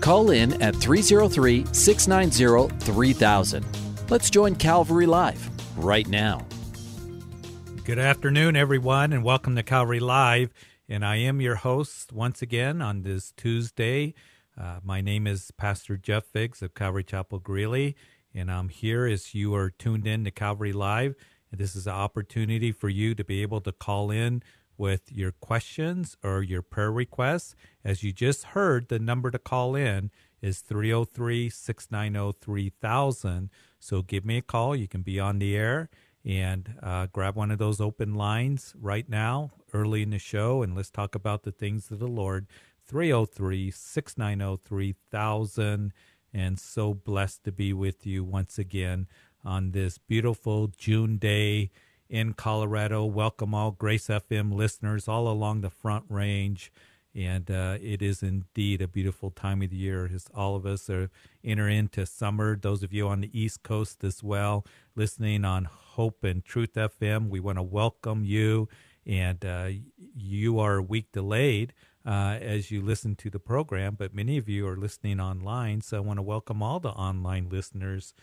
Call in at 303 690 3000. Let's join Calvary Live right now. Good afternoon, everyone, and welcome to Calvary Live. And I am your host once again on this Tuesday. Uh, my name is Pastor Jeff Figs of Calvary Chapel Greeley, and I'm here as you are tuned in to Calvary Live. And this is an opportunity for you to be able to call in with your questions or your prayer requests. As you just heard, the number to call in is 303 690 3000. So give me a call. You can be on the air and uh, grab one of those open lines right now, early in the show, and let's talk about the things of the Lord. 303 690 3000. And so blessed to be with you once again on this beautiful June day in Colorado. Welcome all Grace FM listeners all along the Front Range. And uh, it is indeed a beautiful time of the year as all of us are enter into summer. Those of you on the East Coast as well, listening on Hope and Truth FM, we want to welcome you. And uh, you are a week delayed uh, as you listen to the program, but many of you are listening online. So I want to welcome all the online listeners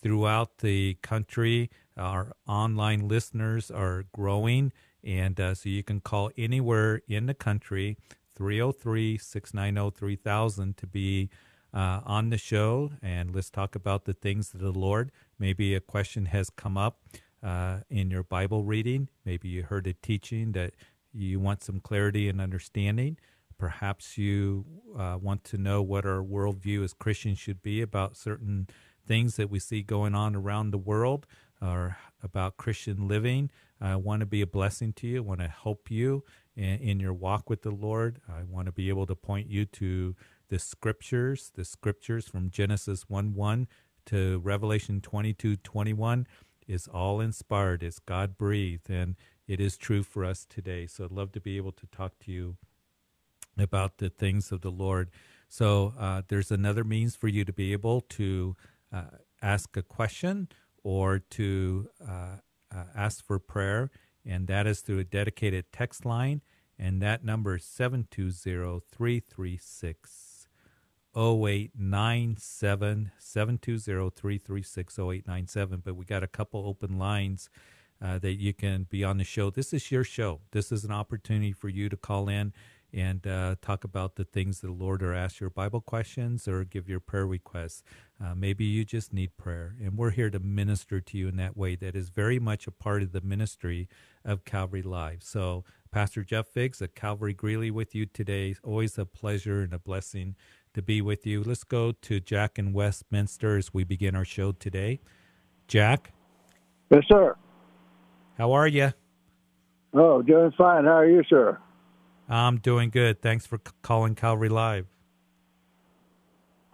throughout the country. Our online listeners are growing, and uh, so you can call anywhere in the country 303 690 3000 to be uh, on the show. And let's talk about the things of the Lord. Maybe a question has come up uh, in your Bible reading. Maybe you heard a teaching that you want some clarity and understanding. Perhaps you uh, want to know what our worldview as Christians should be about certain things that we see going on around the world or about Christian living. I want to be a blessing to you. I want to help you in, in your walk with the Lord. I want to be able to point you to the scriptures, the scriptures from Genesis 1 1 to Revelation 22 21 is all inspired, it's God breathed, and it is true for us today. So I'd love to be able to talk to you about the things of the Lord. So uh, there's another means for you to be able to ask a question or to uh, uh, ask for prayer, and that is through a dedicated text line, and that number is 720 336 0897 720 336 0897. But we got a couple open lines uh, that you can be on the show. This is your show. This is an opportunity for you to call in and uh, talk about the things of the Lord or ask your Bible questions or give your prayer requests. Uh, maybe you just need prayer. And we're here to minister to you in that way. That is very much a part of the ministry of Calvary Live. So, Pastor Jeff Figs at Calvary Greeley with you today. Always a pleasure and a blessing to be with you. Let's go to Jack in Westminster as we begin our show today. Jack? Yes, sir. How are you? Oh, doing fine. How are you, sir? I'm doing good. Thanks for c- calling Calvary Live.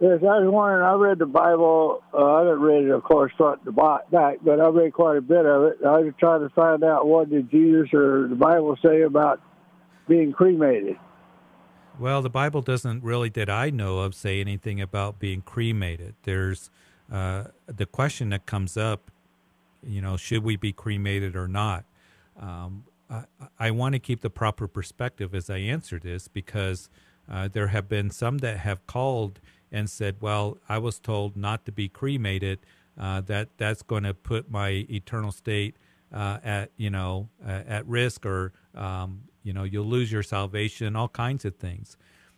Yes, I was wondering. I read the Bible. Uh, I didn't read it, of course, front to back, but I read quite a bit of it. I was trying to find out what did Jesus or the Bible say about being cremated. Well, the Bible doesn't really, that I know of, say anything about being cremated. There's uh, the question that comes up, you know, should we be cremated or not? Um, I, want to keep the proper perspective as I answer this because uh, there have been some that have called and said, "Well, I was told not to be cremated. Uh, that that's going to put my eternal state uh, at you know uh, at risk, or um, you know you'll lose your salvation, all kinds of things."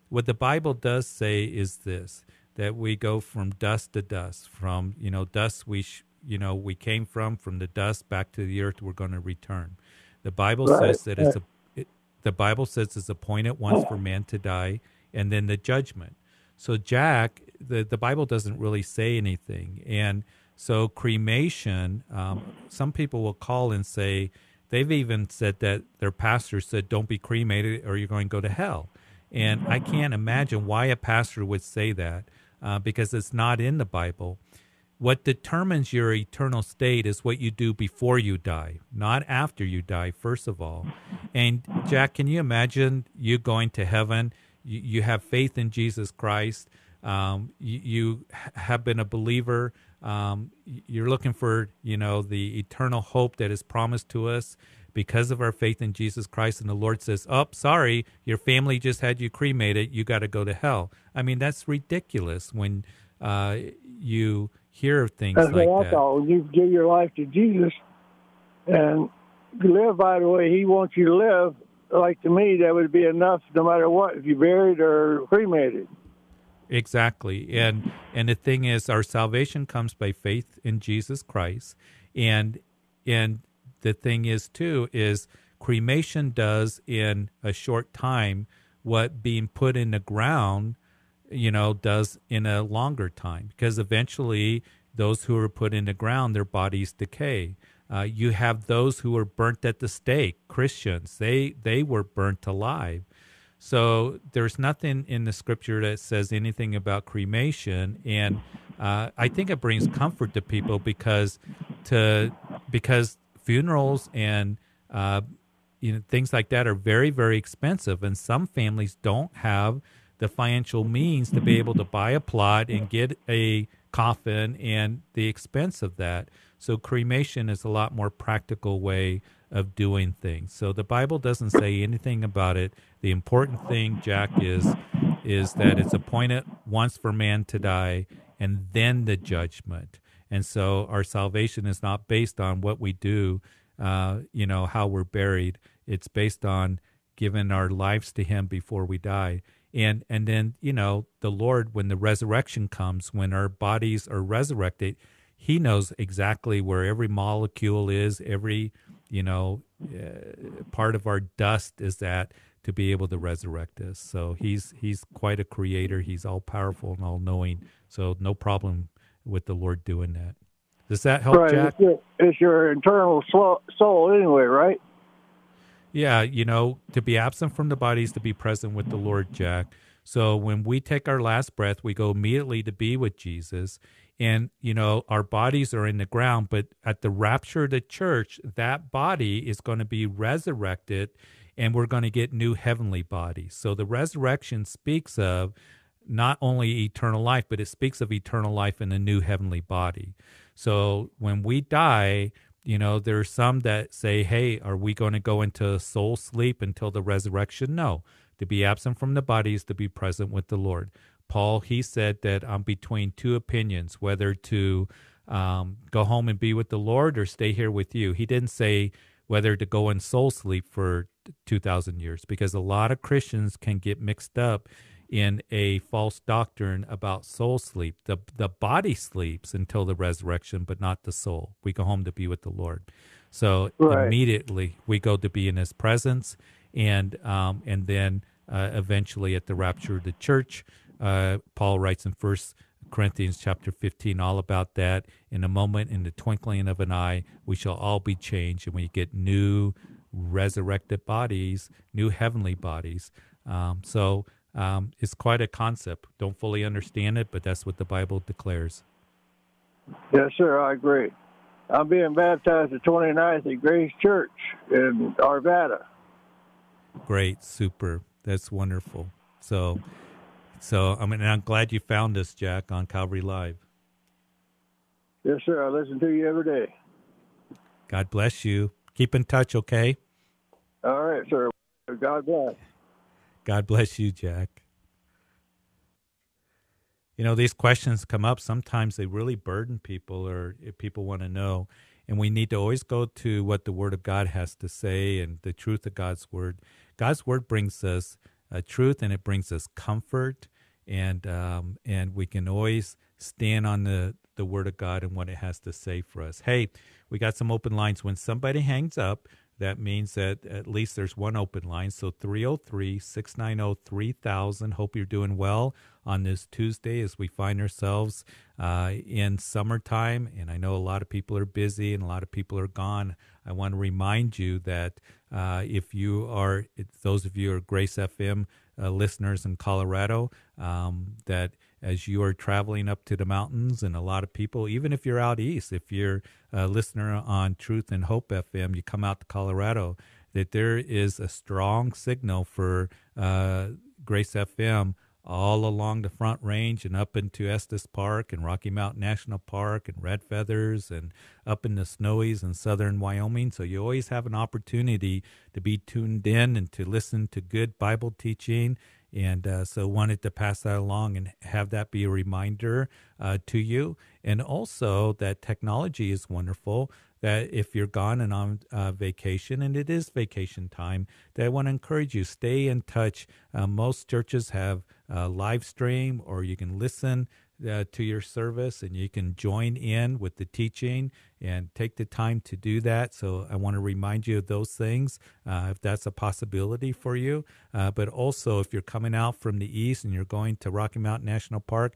What the Bible does say is this: that we go from dust to dust. From you know dust we sh- you know we came from, from the dust back to the earth. We're going to return. The Bible right. says that it's a it, the Bible says it's appointed once for man to die, and then the judgment. So Jack, the the Bible doesn't really say anything, and so cremation. Um, some people will call and say they've even said that their pastor said, "Don't be cremated, or you're going to go to hell." And I can't imagine why a pastor would say that. uh, because it's not in the Bible. What determines your eternal state is what you do before you die, not after you die, first of all. And Jack, can you imagine you going to heaven? You, you have faith in Jesus Christ. Um, you, you, have been a believer. Um, you're looking for, you know, the eternal hope that is promised to us because of our faith in Jesus Christ. And the Lord says, "Oh, sorry, your family just had you cremated. You got to go to hell." I mean, that's ridiculous when uh, you hear things That's like what I that. thought. You give your life to Jesus and live by the way He wants you to live, like to me, that would be enough, no matter what, if you buried or cremated. Exactly. And and the thing is our salvation comes by faith in Jesus Christ. And and the thing is too is cremation does in a short time what being put in the ground, you know, does in a longer time because eventually those who are put in the ground their bodies decay. Uh, you have those who were burnt at the stake, Christians. They they were burnt alive. So there's nothing in the scripture that says anything about cremation, and uh, I think it brings comfort to people because to because funerals and uh, you know things like that are very very expensive, and some families don't have the financial means to be able to buy a plot and get a coffin and the expense of that. So cremation is a lot more practical way of doing things. So the Bible doesn't say anything about it. The important thing, Jack, is is that it's appointed once for man to die and then the judgment. And so our salvation is not based on what we do, uh, you know, how we're buried. It's based on giving our lives to him before we die. And and then, you know, the Lord when the resurrection comes, when our bodies are resurrected, he knows exactly where every molecule is, every you know, uh, part of our dust is that to be able to resurrect us. So he's he's quite a creator. He's all powerful and all knowing. So no problem with the Lord doing that. Does that help, right. Jack? It's your, it's your internal soul anyway, right? Yeah, you know, to be absent from the body is to be present with the Lord, Jack. So when we take our last breath, we go immediately to be with Jesus. And you know our bodies are in the ground but at the rapture of the church that body is going to be resurrected and we're going to get new heavenly bodies. So the resurrection speaks of not only eternal life but it speaks of eternal life in a new heavenly body. So when we die you know there are some that say hey are we going to go into soul sleep until the resurrection? No. To be absent from the body is to be present with the lord. Paul, he said that I'm between two opinions, whether to um, go home and be with the Lord or stay here with you. He didn't say whether to go in soul sleep for 2,000 years because a lot of Christians can get mixed up in a false doctrine about soul sleep. The, the body sleeps until the resurrection, but not the soul. We go home to be with the Lord. So right. immediately we go to be in his presence and, um, and then uh, eventually at the rapture of the church, uh, Paul writes in First Corinthians chapter 15 all about that. In a moment, in the twinkling of an eye, we shall all be changed, and we get new resurrected bodies, new heavenly bodies. Um, so um, it's quite a concept. Don't fully understand it, but that's what the Bible declares. Yes, sir. I agree. I'm being baptized the 29th at Grace Church in Arvada. Great, super. That's wonderful. So so I mean, I'm glad you found us, Jack, on Calvary Live. Yes, sir. I listen to you every day. God bless you. Keep in touch, okay? All right, sir. God bless. God bless you, Jack. You know, these questions come up. Sometimes they really burden people, or if people want to know. And we need to always go to what the Word of God has to say and the truth of God's Word. God's Word brings us uh, truth and it brings us comfort and um, and we can always stand on the the word of God and what it has to say for us. Hey, we got some open lines. When somebody hangs up, that means that at least there's one open line. So 303 690 3000. Hope you're doing well on this Tuesday as we find ourselves uh, in summertime. And I know a lot of people are busy and a lot of people are gone. I want to remind you that uh, if you are, those of you are Grace FM uh, listeners in Colorado um, that as you are traveling up to the mountains, and a lot of people, even if you're out east, if you're a listener on Truth and Hope FM, you come out to Colorado, that there is a strong signal for uh, Grace FM all along the Front Range and up into Estes Park and Rocky Mountain National Park and Red Feathers and up in the Snowies in southern Wyoming. So you always have an opportunity to be tuned in and to listen to good Bible teaching. And uh, so wanted to pass that along and have that be a reminder uh, to you. And also that technology is wonderful that if you're gone and on uh, vacation, and it is vacation time, that I want to encourage you stay in touch. Uh, most churches have uh, live stream, or you can listen uh, to your service, and you can join in with the teaching and take the time to do that. So I want to remind you of those things uh, if that's a possibility for you. Uh, but also, if you're coming out from the east and you're going to Rocky Mountain National Park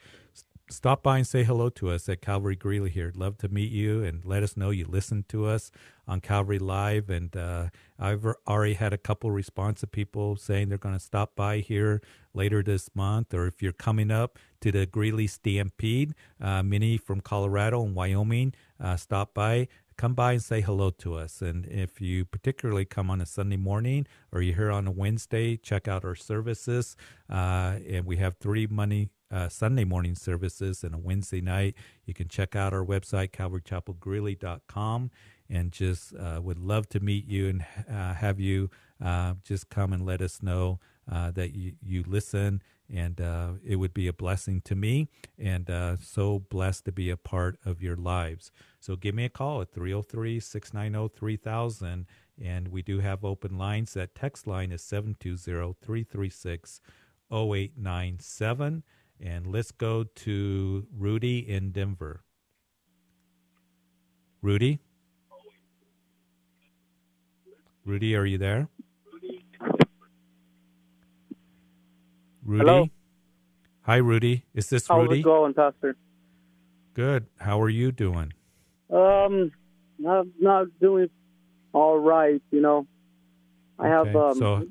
stop by and say hello to us at Calvary Greeley here. Love to meet you and let us know you listened to us on Calvary Live. And uh, I've already had a couple response of people saying they're going to stop by here later this month, or if you're coming up to the Greeley Stampede, uh, many from Colorado and Wyoming, uh, stop by come by and say hello to us. And if you particularly come on a Sunday morning or you're here on a Wednesday, check out our services. Uh, and we have three money uh, Sunday morning services and a Wednesday night. You can check out our website, calvarychapelgreeley.com, and just uh, would love to meet you and uh, have you uh, just come and let us know uh, that you, you listen. And uh, it would be a blessing to me and so blessed to be a part of your lives. So give me a call at 303 690 3000. And we do have open lines. That text line is 720 336 0897. And let's go to Rudy in Denver. Rudy? Rudy, are you there? Rudy? Hello? Hi, Rudy. Is this How's Rudy? it going, Pastor? Good. How are you doing? Um, not not doing all right. You know, I have um, so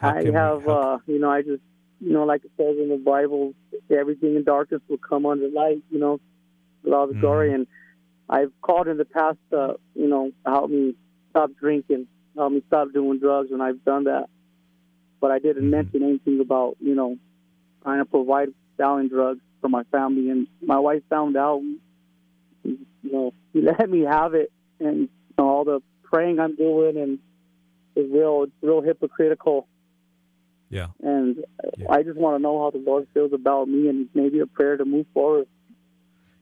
I have uh, you know, I just you know, like it says in the Bible, everything in darkness will come under light. You know, with all the Mhm. glory. And I've called in the past, uh, you know, help me stop drinking, help me stop doing drugs, and I've done that. But I didn't Mhm. mention anything about you know trying to provide selling drugs for my family. And my wife found out. You know, he let me have it, and you know, all the praying I'm doing and it's real, it's real hypocritical. Yeah. And Yeah. I just want to know how the Lord feels about me, and maybe a prayer to move forward.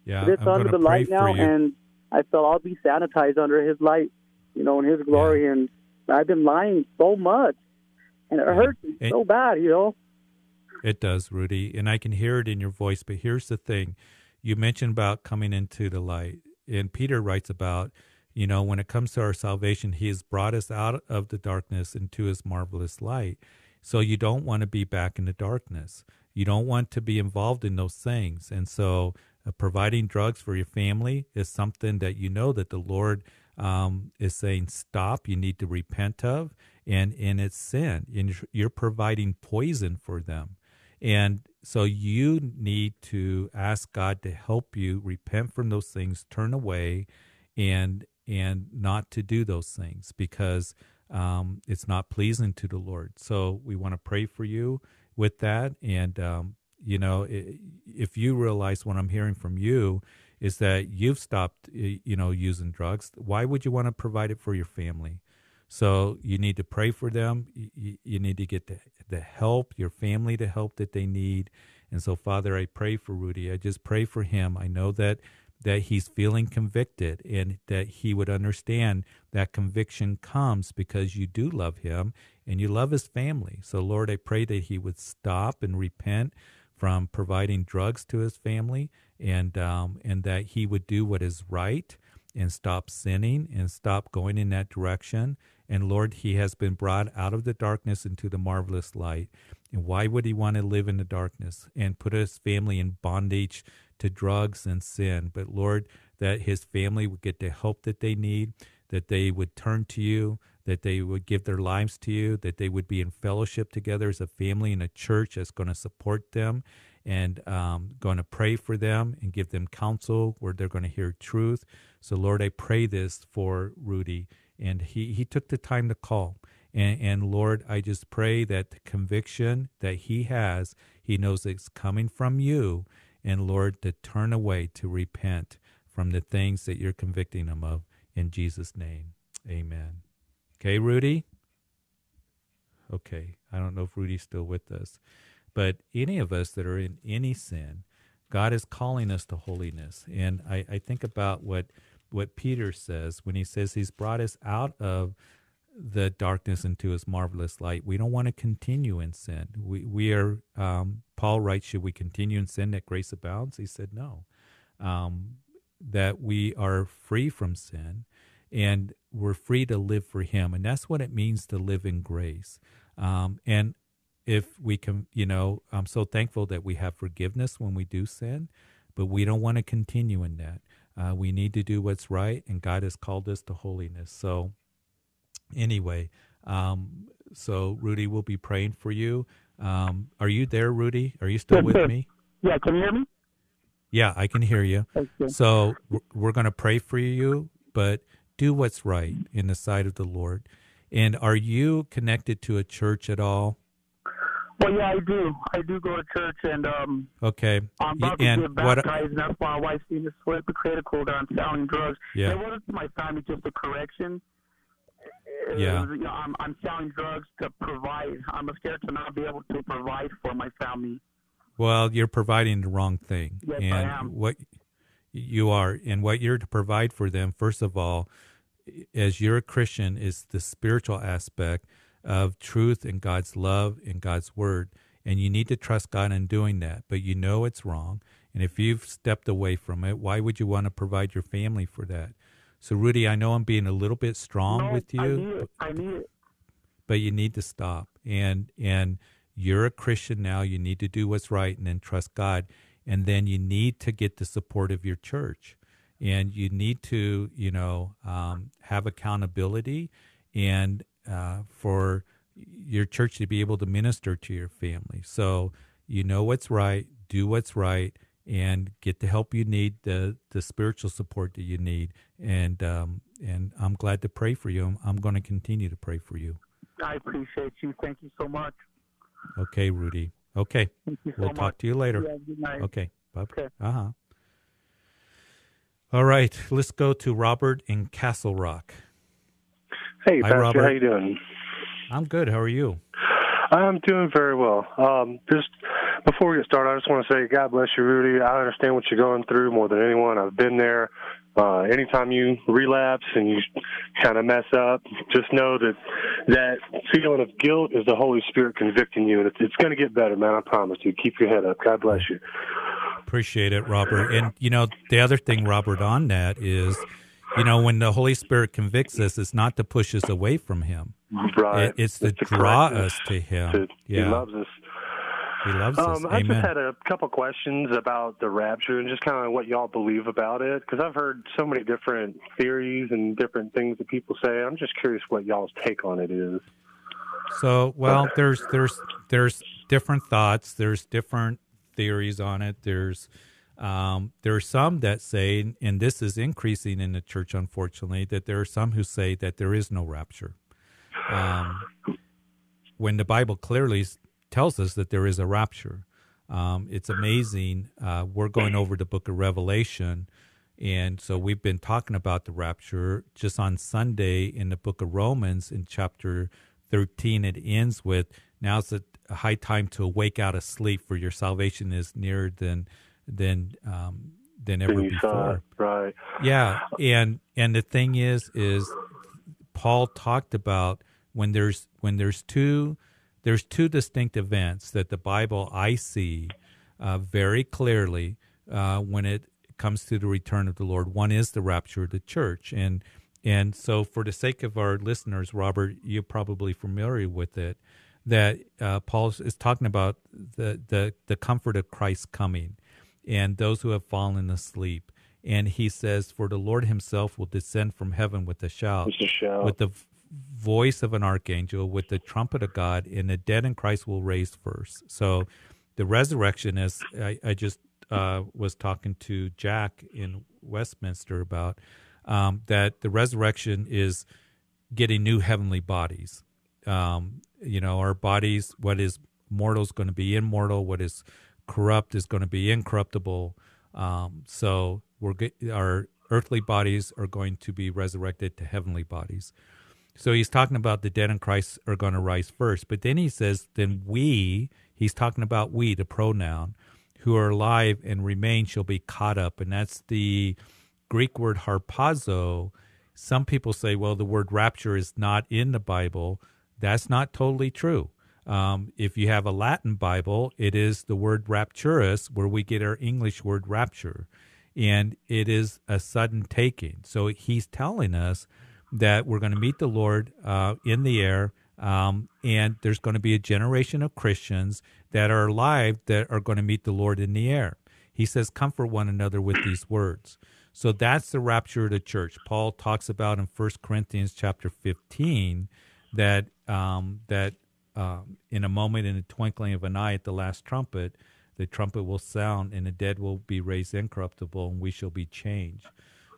Yeah. But it's I'm under the light now, you. and I feel I'll be sanitized under His light, you know, in His glory. And I've been lying so much, and it Yeah. hurts me And- so bad, you know. It does, Rudy, and I can hear it in your voice. But here's the thing: you mentioned about coming into the light, and Peter writes about, you know, when it comes to our salvation, He has brought us out of the darkness into His marvelous light. So you don't want to be back in the darkness. You don't want to be involved in those things, and so uh, providing drugs for your family is something that you know that the Lord um, is saying stop. You need to repent of, and in it's sin, and you're- you're providing poison for them. And so you need to ask God to help you repent from those things, turn away, and and not to do those things because um, it's not pleasing to the Lord. So we want to pray for you with that. And um, you know, if you realize what I'm hearing from you is that you've stopped, you know, using drugs, why would you want to provide it for your family? So you need to pray for them. You, need to get the, the help, your family, the help that they need. And so, Father, I pray for Rudy. I just pray for him. I know that that he's feeling convicted and that he would understand that conviction comes because you do love him and you love his family. So, Lord, I pray that he would stop and repent from providing drugs to his family and um, and that he would do what is right and stop sinning and stop going in that direction. And Lord, he has been brought out of the darkness into the marvelous light. And why would he want to live in the darkness and put his family in bondage to drugs and sin? But Lord, that his family would get the help that they need, that they would turn to you, that they would give their lives to you, that they would be in fellowship together as a family in a church that's going to support them and um, going to pray for them and give them counsel where they're going to hear truth. So, Lord, I pray this for Rudy. And he, he took the time to call. And, and Lord, I just pray that the conviction that he has, he knows it's coming from you. And Lord, to turn away, to repent from the things that you're convicting him of. In Jesus' name, amen. Okay, Rudy? Okay, I don't know if Rudy's still with us. But any of us that are in any sin, God is calling us to holiness. And I, I think about what what Peter says when he says he's brought us out of the darkness into his marvelous light. We don't want to continue in sin. We we are um, Paul writes, should we continue in sin that grace abounds? He said no. Um, that we are free from sin and we're free to live for him. And that's what it means to live in grace. Um, and if we can, you know, I'm so thankful that we have forgiveness when we do sin, but we don't want to continue in that. Uh, we need to do what's right, and God has called us to holiness. So, anyway, um, so Rudy will be praying for you. Um, are you there, Rudy? Are you still with me? Yeah, can you hear me? Yeah, I can hear you. So we're going to pray for you, but do what's right in the sight of the Lord. And are you connected to a church at all? Well, yeah, I do. I do go to church, and um, okay. I'm about to and get baptized, and that's why my wife's seen this hypocritical that I'm selling drugs. Yeah. It wasn't to my family, just a correction. Yeah. was, you know, I'm, I'm selling drugs to provide. I'm scared to not be able to provide for my family. Well, you're providing the wrong thing. Yes, I and am. what you are and what you're to provide for them first of all as you're a Christian is the spiritual aspect of truth and God's love and God's word. And you need to trust God in doing that. But you know it's wrong. And if you've stepped away from it why would you want to provide your family for that? So Rudy I know I'm being a little bit strong no, with you I need it. I need it. but you need to stop. And and you're a christian now. You need to do what's right and then trust god. And then you need to get the support of your church. And you need to you know um, have accountability. And uh, for your church to be able to minister to your family so you know what's right do what's right and get the help you need the the spiritual support that you need and um, and i'm glad to pray for you i'm, I'm going to continue to pray for you I appreciate you. Thank you so much. Okay, Rudy. Okay. So We'll much. talk to you later. Yeah, good night. Okay. Bye. Okay. Uh huh. All right. Let's go to Robert in Castle Rock. Hey, Hi, Pastor, Robert. how you doing? I'm good. How are you? I'm doing very well. Um, just before we get started, I just want to say God bless you, Rudy. I understand what you're going through more than anyone. I've been there. Uh, anytime you relapse and you kind of mess up, just know that that feeling of guilt is the Holy Spirit convicting you, and it's, it's going to get better, man. I promise you. Keep your head up. God bless you. Appreciate it, Robert. And, you know, the other thing, Robert, on that is, you know, when the Holy Spirit convicts us, it's not to push us away from Him. Right. It- it's to It's to draw us to Him. To- yeah. He loves us. He loves us. Um, I Amen. just had a couple questions about the rapture and just kind of what y'all believe about it, because I've heard so many different theories and different things that people say. I'm just curious what y'all's take on it is. So, well, there's there's there's different thoughts. There's different theories on it. There's um, there are some that say, and this is increasing in the church, unfortunately, that there are some who say that there is no rapture. Um, when the Bible clearly tells us that there is a rapture, um, it's amazing. Uh, we're going over the book of Revelation, and so we've been talking about the rapture just on Sunday in the book of Romans in chapter 13. It ends with now's the high time to awake out of sleep, for your salvation is nearer than than um, than ever saw before. it, right? Yeah, and and the thing is, is Paul talked about when there's when there's two there's two distinct events that the Bible I see uh, very clearly uh, when it comes to the return of the Lord. One is the rapture of the church, and and so for the sake of our listeners, Robert, you're probably familiar with it. That uh, Paul is talking about the, the the comfort of Christ coming, and those who have fallen asleep. And he says, "For the Lord Himself will descend from heaven with a shout, With shout. with the voice of an archangel, with the trumpet of God, and the dead in Christ will raise first. So the resurrection, is, I, I just uh, was talking to Jack in Westminster about, um, that the resurrection is getting new heavenly bodies. Um, you know, our bodies, what is mortal is going to be immortal, what is corrupt is going to be incorruptible. Um, so we're our earthly bodies are going to be resurrected to heavenly bodies. So he's talking about the dead in Christ are going to rise first. But then he says, then we, he's talking about we, the pronoun, who are alive and remain shall be caught up. And that's the Greek word harpazo. Some people say, well, the word rapture is not in the Bible. That's not totally true. Um, if you have a Latin Bible, it is the word rapturus, where we get our English word rapture. And it is a sudden taking. So he's telling us that we're going to meet the Lord uh, in the air, um, and there's going to be a generation of Christians that are alive that are going to meet the Lord in the air. He says, Comfort one another with these words. So that's the rapture of the church. Paul talks about in 1 Corinthians chapter 15 that um, that um, in a moment, in a twinkling of an eye, at the last trumpet, the trumpet will sound, and the dead will be raised incorruptible, and we shall be changed.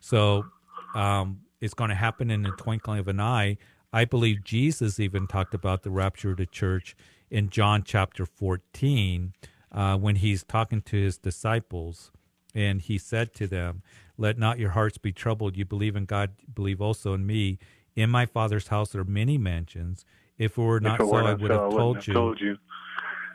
So um, it's going to happen in the twinkling of an eye. I believe Jesus even talked about the rapture of the church in John chapter 14 uh, when he's talking to his disciples. And he said to them, Let not your hearts be troubled. You believe in God, believe also in me. In my Father's house there are many mansions. If it were not so, I would have told you. Told you.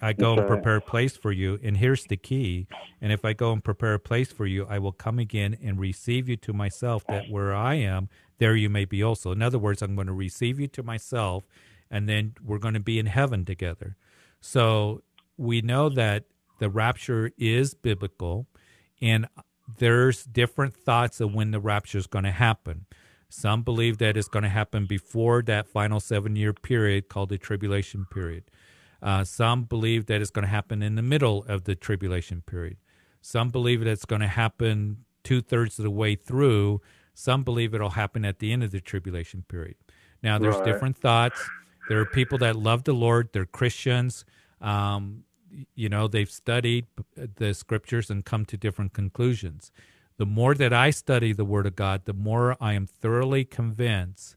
I go and prepare a place for you. And here's the key. And if I go and prepare a place for you, I will come again and receive you to myself, that where I am, there you may be also. In other words, I'm going to receive you to myself, and then we're going to be in heaven together. So we know that the rapture is biblical, and there's different thoughts of when the rapture is going to happen. Some believe that it's going to happen before that final seven year period called the tribulation period. Uh, some believe that it's going to happen in the middle of the tribulation period. Some believe that it's going to happen two thirds of the way through. Some believe it'll happen at the end of the tribulation period. Now, there's right. different thoughts. There are people that love the Lord, they're Christians. Um, you know, they've studied the scriptures and come to different conclusions. The more that I study the Word of God, the more I am thoroughly convinced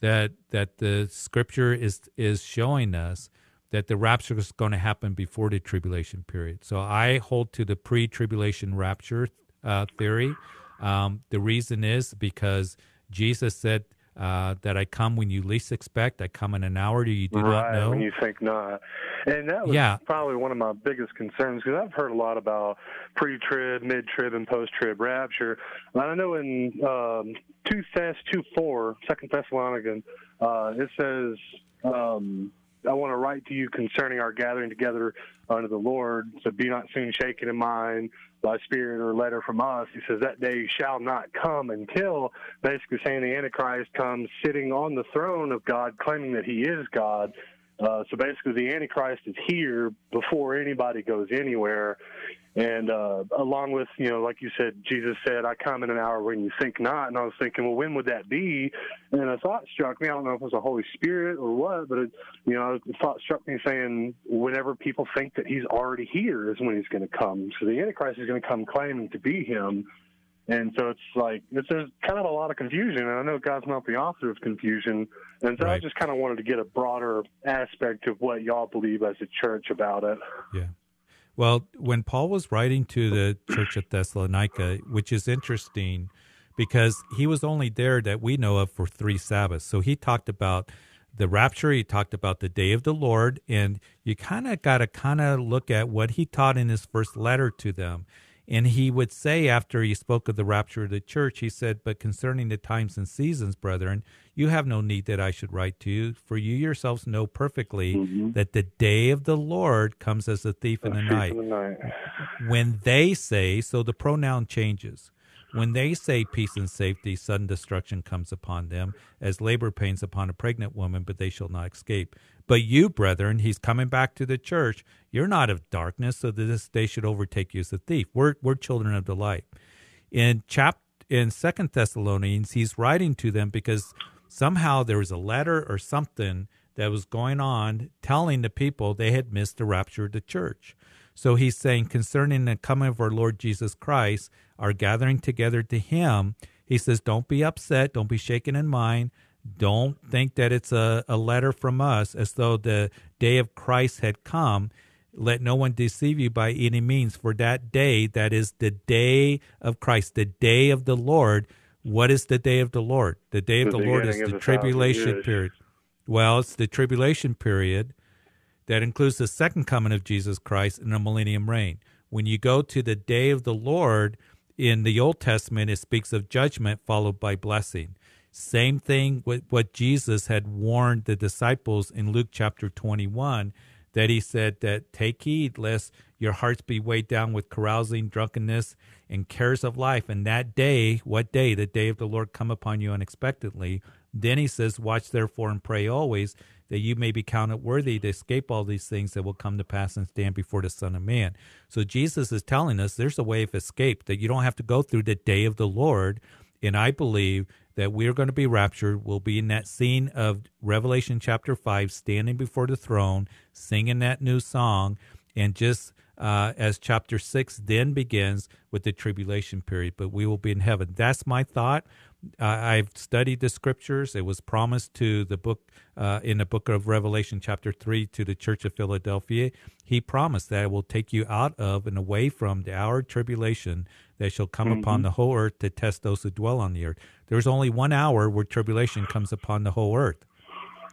that that the Scripture is is showing us that the rapture is going to happen before the tribulation period. So I hold to the pre-tribulation rapture uh, theory. Um, the reason is because Jesus said uh, that I come when you least expect. I come in an hour Do you do right, not know. when you think not. And that was yeah. probably one of my biggest concerns because I've heard a lot about pre-trib, mid-trib, and post-trib rapture. And I know in um, 2 Thess 2 4, 2 Thessalonians, uh, it says, um, I want to write to you concerning our gathering together under the Lord. So be not soon shaken in mind by spirit or letter from us. He says that day shall not come until basically saying the Antichrist comes sitting on the throne of God, claiming that he is God. Uh, so basically, the Antichrist is here before anybody goes anywhere. And uh, along with, you know, like you said, Jesus said, I come in an hour when you think not. And I was thinking, well, when would that be? And a thought struck me. I don't know if it was the Holy Spirit or what, but, it, you know, a thought struck me saying, whenever people think that he's already here is when he's going to come. So the Antichrist is going to come claiming to be him. And so it's like it's there's kind of a lot of confusion, and I know God's not the author of confusion, and so right. I just kind of wanted to get a broader aspect of what y'all believe as a church about it. Yeah. Well, when Paul was writing to the church at Thessalonica, which is interesting because he was only there that we know of for three Sabbaths. So he talked about the rapture, he talked about the day of the Lord, and you kind of got to kind of look at what he taught in his first letter to them. And he would say, after he spoke of the rapture of the church, he said, But concerning the times and seasons, brethren, you have no need that I should write to you, for you yourselves know perfectly mm-hmm. that the day of the Lord comes as a thief, in, the thief in the night. When they say, so the pronoun changes. When they say peace and safety, sudden destruction comes upon them, as labor pains upon a pregnant woman, but they shall not escape. But you, brethren, he's coming back to the church. You're not of darkness, so that this day should overtake you as a thief. We're we're children of the light. In chap in Second Thessalonians, he's writing to them because somehow there was a letter or something that was going on telling the people they had missed the rapture of the church. So he's saying concerning the coming of our Lord Jesus Christ, our gathering together to him, he says, Don't be upset, don't be shaken in mind. Don't think that it's a, a letter from us as though the day of Christ had come. Let no one deceive you by any means, for that day, that is the day of Christ, the day of the Lord. What is the day of the Lord? The day of the, the Lord is the, the tribulation period. Well, it's the tribulation period that includes the second coming of Jesus Christ and a millennium reign. When you go to the day of the Lord in the Old Testament, it speaks of judgment followed by blessing. Same thing with what Jesus had warned the disciples in Luke chapter 21 that he said that take heed lest your hearts be weighed down with carousing, drunkenness, and cares of life. And that day, what day? The day of the Lord come upon you unexpectedly. Then he says, Watch therefore and pray always, that you may be counted worthy to escape all these things that will come to pass and stand before the Son of Man. So Jesus is telling us there's a way of escape, that you don't have to go through the day of the Lord. And I believe that we're going to be raptured. We'll be in that scene of Revelation chapter 5, standing before the throne, singing that new song, and just uh, as chapter 6 then begins with the tribulation period, but we will be in heaven. That's my thought. I've studied the scriptures. It was promised to the book uh, in the book of Revelation, chapter 3, to the church of Philadelphia. He promised that it will take you out of and away from the hour of tribulation that shall come mm-hmm. upon the whole earth to test those who dwell on the earth. There's only one hour where tribulation comes upon the whole earth,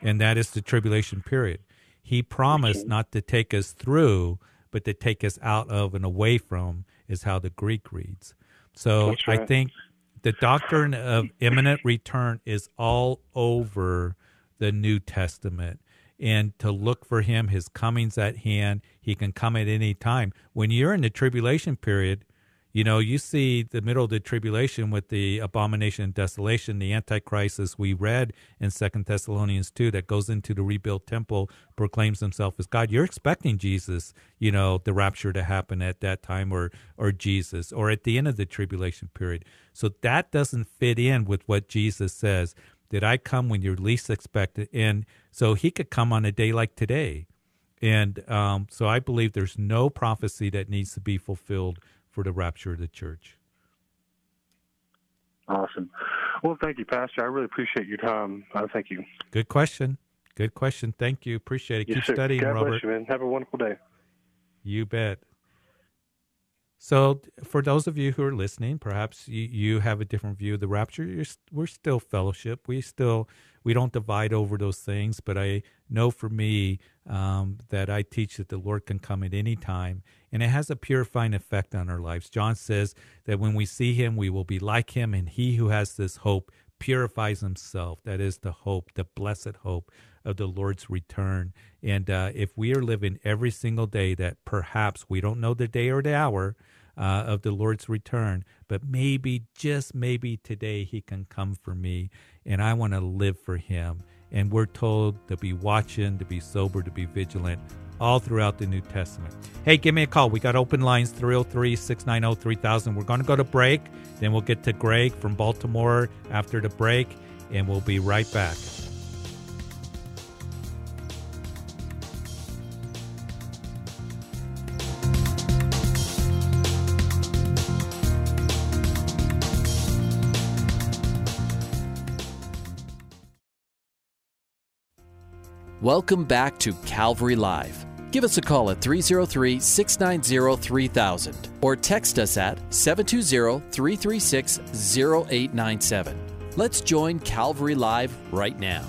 and that is the tribulation period. He promised not to take us through, but to take us out of and away from, is how the Greek reads. So right. I think the doctrine of imminent return is all over the New Testament. And to look for him, his coming's at hand. He can come at any time. When you're in the tribulation period, you know, you see the middle of the tribulation with the abomination and desolation, the antichrist, as we read in Second Thessalonians two, that goes into the rebuilt temple, proclaims himself as God. You're expecting Jesus, you know, the rapture to happen at that time, or or Jesus, or at the end of the tribulation period. So that doesn't fit in with what Jesus says. Did I come when you're least expected? And so he could come on a day like today. And um, so I believe there's no prophecy that needs to be fulfilled for the rapture of the church. Awesome. Well, thank you, Pastor. I really appreciate your time. Uh, thank you. Good question. Good question. Thank you. Appreciate it. Yes, Keep sir. studying, God Robert. Bless you, man. Have a wonderful day. You bet. So, for those of you who are listening, perhaps you, you have a different view of the rapture. You're, we're still fellowship. We still we don't divide over those things. But I know for me um, that I teach that the Lord can come at any time, and it has a purifying effect on our lives. John says that when we see Him, we will be like Him, and He who has this hope purifies himself. That is the hope, the blessed hope of the Lord's return. And uh, if we are living every single day that perhaps we don't know the day or the hour uh, of the Lord's return, but maybe, just maybe today he can come for me and I want to live for him. And we're told to be watching, to be sober, to be vigilant all throughout the New Testament. Hey, give me a call. We got open lines 303 690 3000. We're going to go to break. Then we'll get to Greg from Baltimore after the break, and we'll be right back. Welcome back to Calvary Live. Give us a call at 303 690 3000 or text us at 720 336 0897. Let's join Calvary Live right now.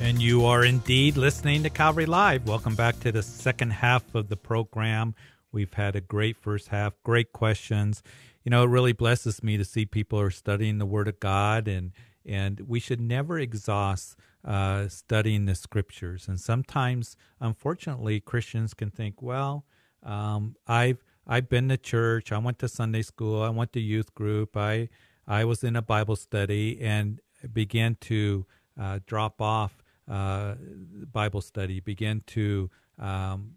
And you are indeed listening to Calvary Live. Welcome back to the second half of the program. We've had a great first half, great questions. You know, it really blesses me to see people are studying the Word of God, and and we should never exhaust uh, studying the scriptures. And sometimes, unfortunately, Christians can think, well, um, I've I've been to church, I went to Sunday school, I went to youth group, I I was in a Bible study, and began to uh, drop off uh, Bible study, began to um,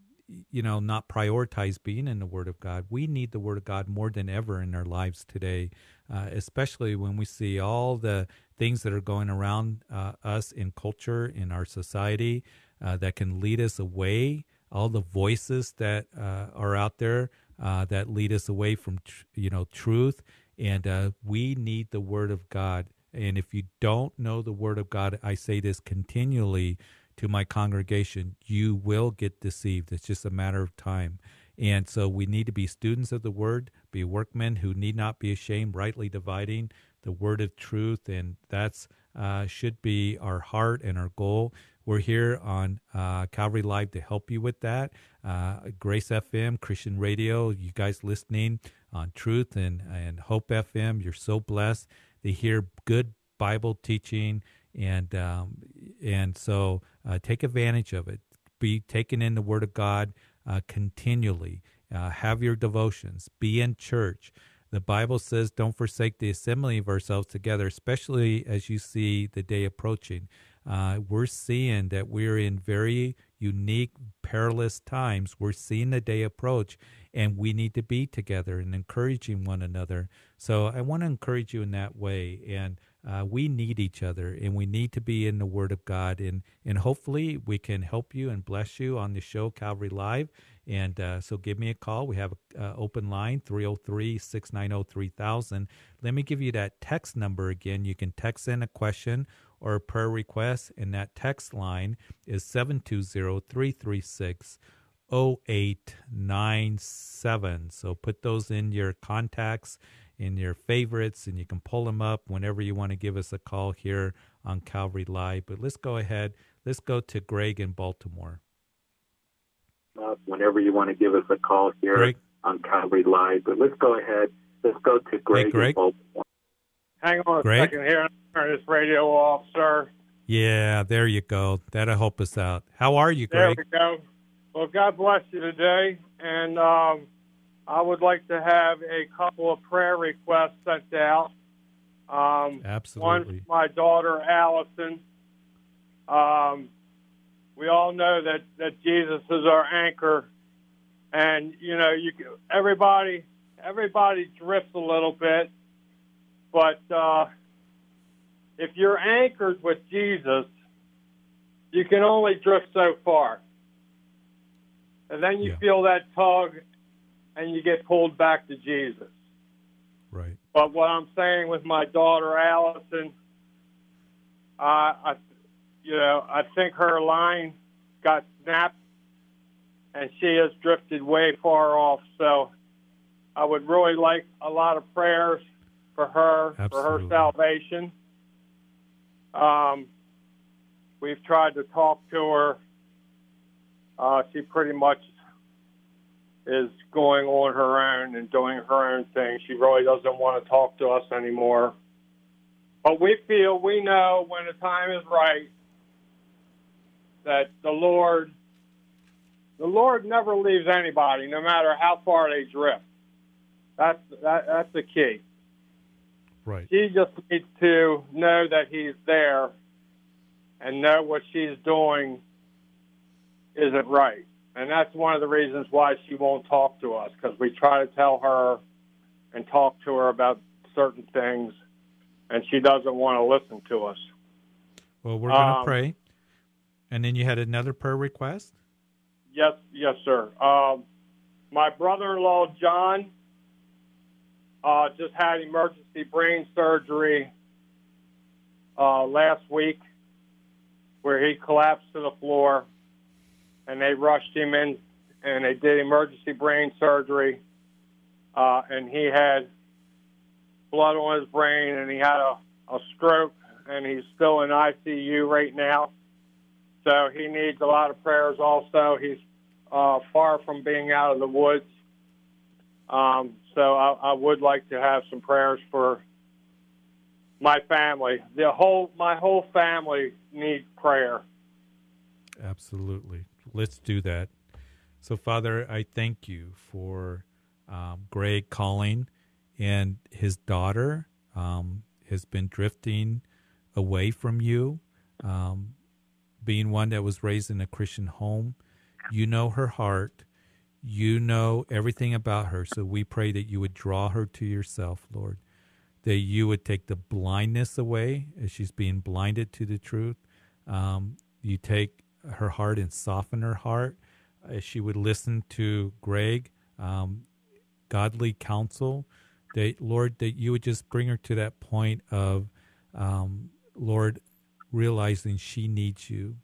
you know, not prioritize being in the Word of God. We need the Word of God more than ever in our lives today, uh, especially when we see all the things that are going around uh, us in culture, in our society, uh, that can lead us away. All the voices that uh, are out there uh, that lead us away from, tr- you know, truth, and uh, we need the Word of God. And if you don't know the Word of God, I say this continually to my congregation, you will get deceived. It's just a matter of time. And so we need to be students of the word, be workmen who need not be ashamed, rightly dividing the word of truth. And that's uh, should be our heart and our goal. We're here on uh, Calvary Live to help you with that. Uh, Grace FM, Christian Radio, you guys listening on Truth and, and Hope FM, you're so blessed to hear good Bible teaching and um, and so uh, take advantage of it. Be taken in the Word of God uh, continually. Uh, have your devotions. Be in church. The Bible says, "Don't forsake the assembly of ourselves together," especially as you see the day approaching. Uh, we're seeing that we're in very unique, perilous times. We're seeing the day approach, and we need to be together and encouraging one another. So I want to encourage you in that way. And uh, we need each other and we need to be in the Word of God. And, and hopefully we can help you and bless you on the show, Calvary Live. And uh, so give me a call. We have an uh, open line, 303 690 3000. Let me give you that text number again. You can text in a question or a prayer request, and that text line is 720 336 0897. So put those in your contacts in your favorites, and you can pull them up whenever you want to give us a call here on Calvary Live. But let's go ahead. Let's go to Greg in Baltimore. Uh, whenever you want to give us a call here Greg? on Calvary Live. But let's go ahead. Let's go to Greg, Greg? Hang on a Greg? second here. Turn this radio off, sir. Yeah, there you go. That'll help us out. How are you, Greg? There Greg? we go. Well, God bless you today. And um, I would like to have a couple of prayer requests sent out. Um, one for my daughter, Allison. Um, we all know that, that Jesus is our anchor. And, you know, you everybody everybody drifts a little bit. But uh, if you're anchored with Jesus, you can only drift so far. And then you Yeah. feel that tug and you get pulled back to Jesus. Right. But what I'm saying with my daughter Allison, uh, I, you know, I think her line got snapped, and she has drifted way far off. So, I would really like a lot of prayers for her for her salvation. Um, we've tried to talk to her. Uh, she pretty much is going on her own and doing her own thing. She really doesn't want to talk to us anymore. But we feel, we know when the time is right that the Lord, the Lord never leaves anybody, no matter how far they drift. That's that, that's the key. Right. She just needs to know that He's there, and know what she's doing isn't right. And that's one of the reasons why she won't talk to us because we try to tell her and talk to her about certain things, and she doesn't want to listen to us. Well, we're going to Um, pray. And then you had another prayer request? Yes, yes, sir. Um, my brother-in-law John uh, just had emergency brain surgery uh, last week, where he collapsed to the floor, and they rushed him in, and they did emergency brain surgery, uh, and he had blood on his brain, and he had a, a stroke, and he's still in ICU right now. So he needs a lot of prayers also. He's uh, far from being out of the woods. Um, so I, I would like to have some prayers for my family. The whole my whole family needs prayer. Absolutely. Let's do that. So, Father, I thank you for um, Greg calling and his daughter um, has been drifting away from you, um, being one that was raised in a Christian home. You know her heart. You know everything about her. So we pray that you would draw her to yourself, Lord. That you would take the blindness away as she's being blinded to the truth. Um, you take her heart and soften her heart as she would listen to Greg, um, godly counsel. That Lord, that you would just bring her to that point of, um, Lord, realizing she needs you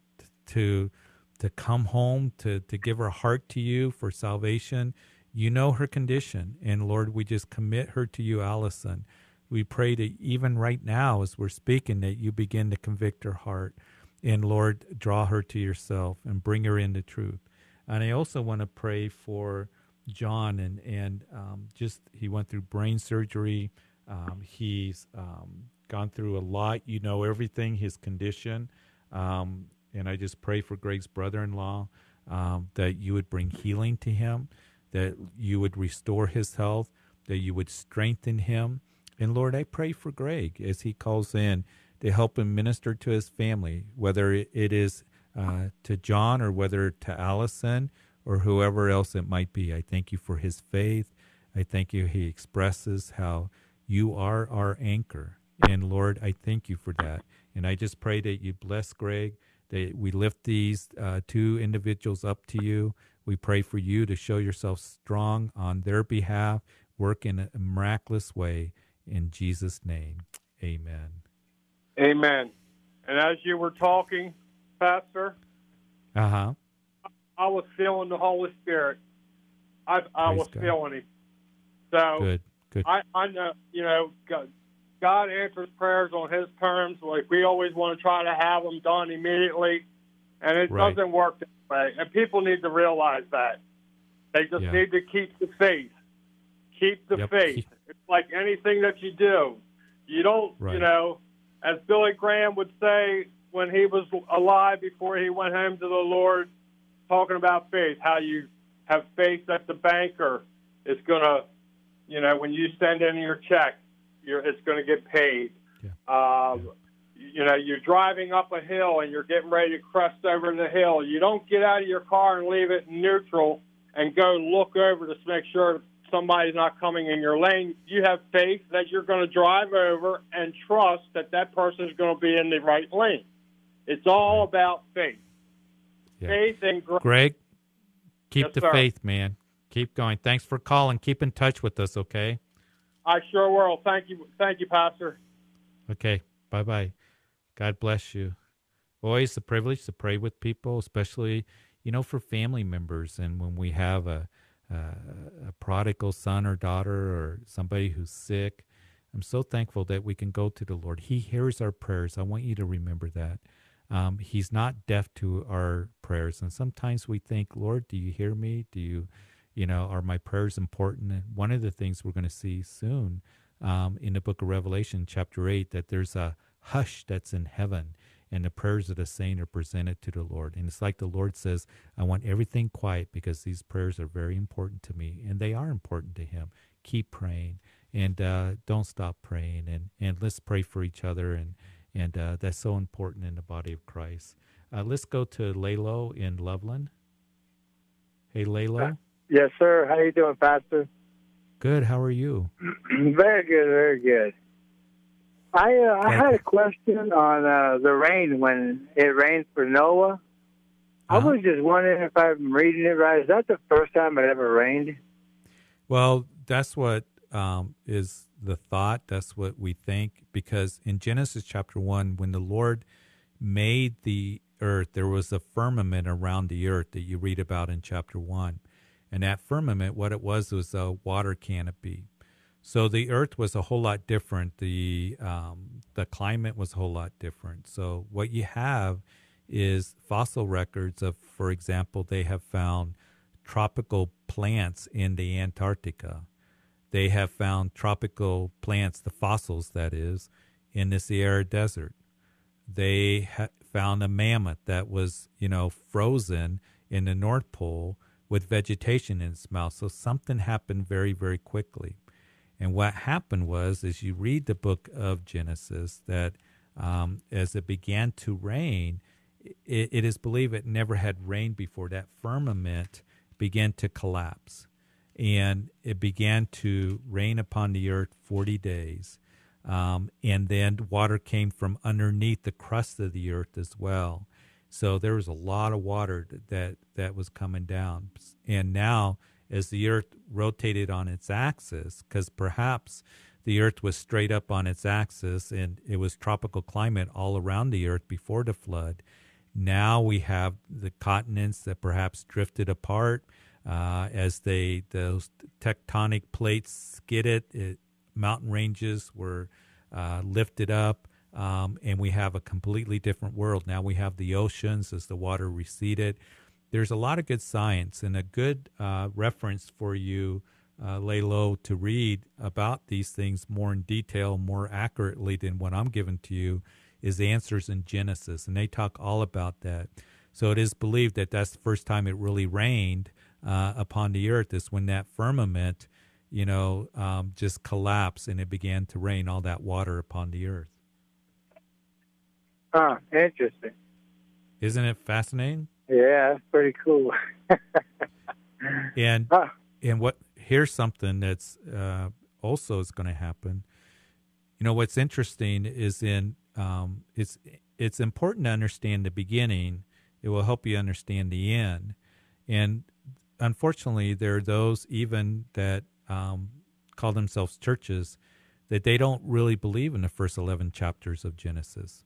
to to come home to to give her heart to you for salvation. You know her condition, and Lord, we just commit her to you, Allison. We pray that even right now, as we're speaking, that you begin to convict her heart, and Lord, draw her to yourself and bring her into truth. And I also want to pray for John, and and um, just he went through brain surgery. Um, he's um, gone through a lot. You know everything, his condition. Um, and I just pray for Greg's brother in law um, that you would bring healing to him, that you would restore his health, that you would strengthen him. And Lord, I pray for Greg as he calls in to help him minister to his family, whether it is uh, to John or whether to Allison or whoever else it might be. I thank you for his faith. I thank you he expresses how you are our anchor. And Lord, I thank you for that. And I just pray that you bless Greg, that we lift these uh, two individuals up to you. We pray for you to show yourself strong on their behalf, work in a miraculous way. In Jesus' name, amen. Amen. And as you were talking, Pastor, uh huh, I was feeling the Holy Spirit. I, I was God. feeling Him. So good, good. I, I know, you know, God, God answers prayers on His terms. Like we always want to try to have them done immediately, and it Right. doesn't work that way. And people need to realize that. They just Yeah. need to keep the faith. Keep the Yep. faith. It's like anything that you do. You don't, you know, as Billy Graham would say when he was alive before he went home to the Lord, talking about faith, how you have faith that the banker is going to, you know, when you send in your check, you're, it's going to get paid. Um, You know, you're driving up a hill and you're getting ready to crest over the hill. You don't get out of your car and leave it in neutral and go look over to make sure somebody's not coming in your lane. You have faith that you're going to drive over and trust that that person is going to be in the right lane. It's all about faith. Yeah. Faith and grace. Greg, keep Yes, the sir. faith, man. Keep going. Thanks for calling. Keep in touch with us, okay? I sure will. Thank you. Thank you, Pastor. Okay. Bye bye. God bless you. Always the privilege to pray with people, especially, you know, for family members. And when we have a, a, a prodigal son or daughter or somebody who's sick, I'm so thankful that we can go to the Lord. He hears our prayers. I want you to remember that. Um, he's not deaf to our prayers. And sometimes we think, Lord, do you hear me? Do you, you know, are my prayers important? And one of the things we're going to see soon um, in the book of Revelation, chapter 8, that there's a hush that's in heaven and the prayers of the saint are presented to the Lord. And it's like the Lord says, I want everything quiet because these prayers are very important to me and they are important to Him. Keep praying and uh, don't stop praying and, and let's pray for each other. And, and uh, that's so important in the body of Christ. Uh, let's go to Lalo in Loveland. Hey, Lalo. Yes, sir. How you doing, Pastor? Good. How are you? very good, very good. I uh, I had a question on uh, the rain when it rained for Noah. I Uh-huh. was just wondering if I'm reading it right. Is that the first time it ever rained? Well, that's what um, is the thought. That's what we think. Because in Genesis chapter 1, when the Lord made the earth, there was a firmament around the earth that you read about in chapter 1. And that firmament, what it was, was a water canopy. So the earth was a whole lot different. The um, the climate was a whole lot different. So what you have is fossil records of, for example, they have found tropical plants in the Antarctica. They have found tropical plants, the fossils that is, in the Sahara Desert. They ha- found a mammoth that was, you know, frozen in the North Pole with vegetation in its mouth. So something happened very, very quickly. And what happened was, as you read the book of Genesis, that um, as it began to rain, it, it is believed it never had rained before. That firmament began to collapse, and it began to rain upon the earth forty days, um, and then water came from underneath the crust of the earth as well. So there was a lot of water that that was coming down, and now as the earth rotated on its axis, because perhaps the earth was straight up on its axis and it was tropical climate all around the earth before the flood. Now we have the continents that perhaps drifted apart uh, as they those tectonic plates skidded. It, mountain ranges were uh, lifted up, um, and we have a completely different world. Now we have the oceans as the water receded. There's a lot of good science and a good uh, reference for you uh, Lalo to read about these things more in detail, more accurately than what I'm giving to you, is Answers in Genesis, and they talk all about that. So it is believed that that's the first time it really rained uh, upon the earth is when that firmament, you know, um, just collapsed and it began to rain all that water upon the earth. Ah, interesting. Isn't it fascinating? Yeah, pretty cool. and huh. and what here's something that's uh, also is going to happen. You know what's interesting is in um, it's it's important to understand the beginning. It will help you understand the end. And unfortunately, there are those even that um, call themselves churches that they don't really believe in the first eleven chapters of Genesis.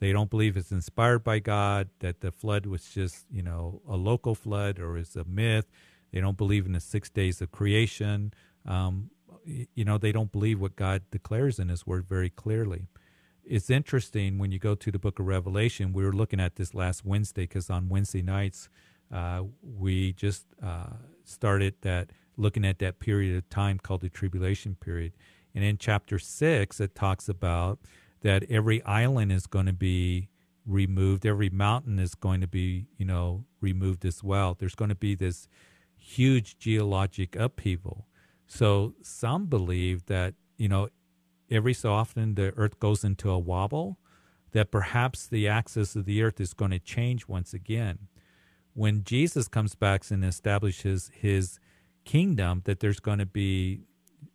They don't believe it's inspired by God. That the flood was just you know a local flood or is a myth they don't believe in the six days of creation. Um, you know, they don't believe what God declares in His Word very clearly. It's interesting when you go to the book of Revelation. We were looking at this last Wednesday because on Wednesday nights, uh, we just uh, started that looking at that period of time called the tribulation period. And in chapter six, it talks about that every island is going to be removed, every mountain is going to be, you know, removed as well. There's going to be this huge geologic upheaval. So some believe that, you know, every so often the earth goes into a wobble, that perhaps the axis of the earth is going to change once again. When Jesus comes back and establishes his kingdom, that there's going to be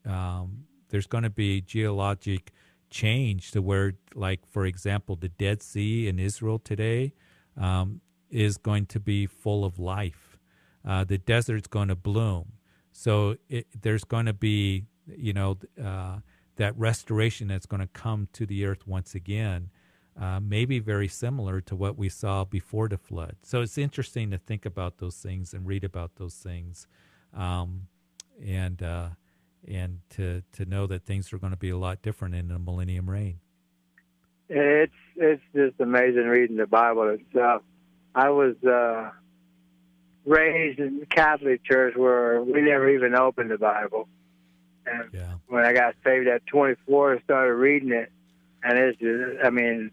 um, there's going to be geologic change to where, like for example, the Dead Sea in Israel today um, is going to be full of life uh, the desert's going to bloom. So it, there's going to be, you know, uh, that restoration that's going to come to the earth once again, uh, maybe very similar to what we saw before the flood. So it's interesting to think about those things and read about those things, um, and uh, and to to know that things are going to be a lot different in the millennium reign. It's it's just amazing reading the Bible itself. I was uh, raised in the Catholic church where we never even opened the Bible. And yeah. when I got saved at 24, I started reading it, and it's just, I mean,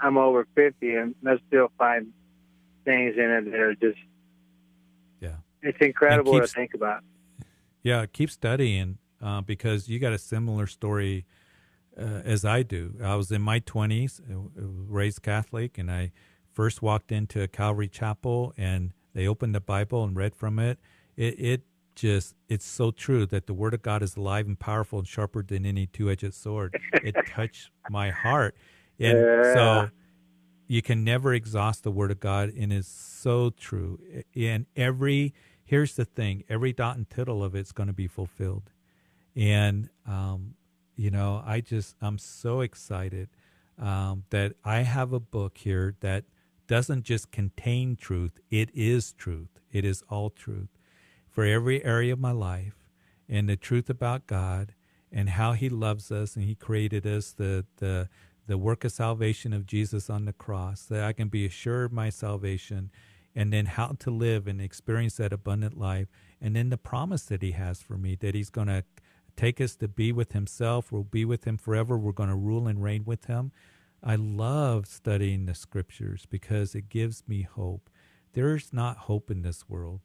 I'm over 50, and I still find things in it that are just, yeah, it's incredible keep, to think about. Yeah, keep studying uh, because you got a similar story uh, as I do. I was in my 20s, uh, raised Catholic, and I first walked into a Calvary Chapel and they opened the Bible and read from it. It, it just it's so true that the word of God is alive and powerful and sharper than any two-edged sword. It touched my heart, and yeah. so you can never exhaust the word of God, and it's so true. And every here's the thing: every dot and tittle of it's going to be fulfilled, and um, you know, I just I'm so excited um, that I have a book here that doesn't just contain truth, it is truth. It is all truth for every area of my life and the truth about God and how he loves us and he created us the the the work of salvation of Jesus on the cross that I can be assured my salvation and then how to live and experience that abundant life and then the promise that he has for me that he's going to take us to be with himself we'll be with him forever we're going to rule and reign with him I love studying the scriptures because it gives me hope. There's not hope in this world.